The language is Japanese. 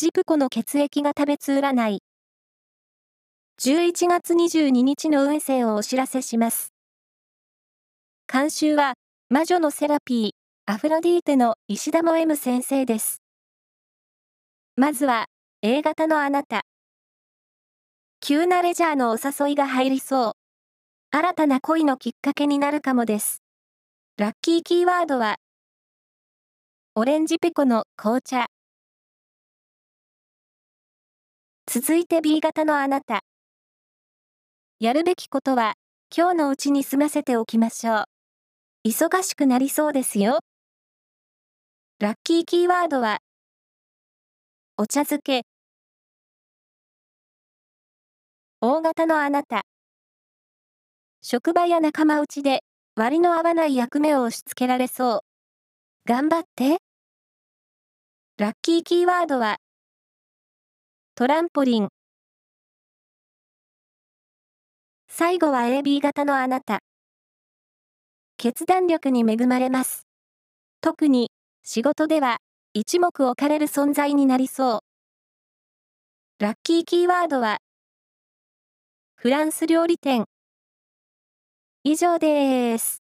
ジプコの血液が食べつ占い。11月22日の運勢をお知らせします。監修は、魔女のセラピー、アフロディーテの石田も M 先生です。まずは、A 型のあなた。急なレジャーのお誘いが入りそう。新たな恋のきっかけになるかもです。ラッキーキーワードは、オレンジペコの紅茶。続いて B 型のあなた。やるべきことは、今日のうちに済ませておきましょう。忙しくなりそうですよ。ラッキーキーワードは、お茶漬け。大型のあなた。職場や仲間内で割の合わない役目を押し付けられそう。頑張って。ラッキーキーワードは、トランポリン。最後は AB 型のあなた。決断力に恵まれます。特に、仕事では、一目置かれる存在になりそう。ラッキーキーワードは、フランス料理店。以上です。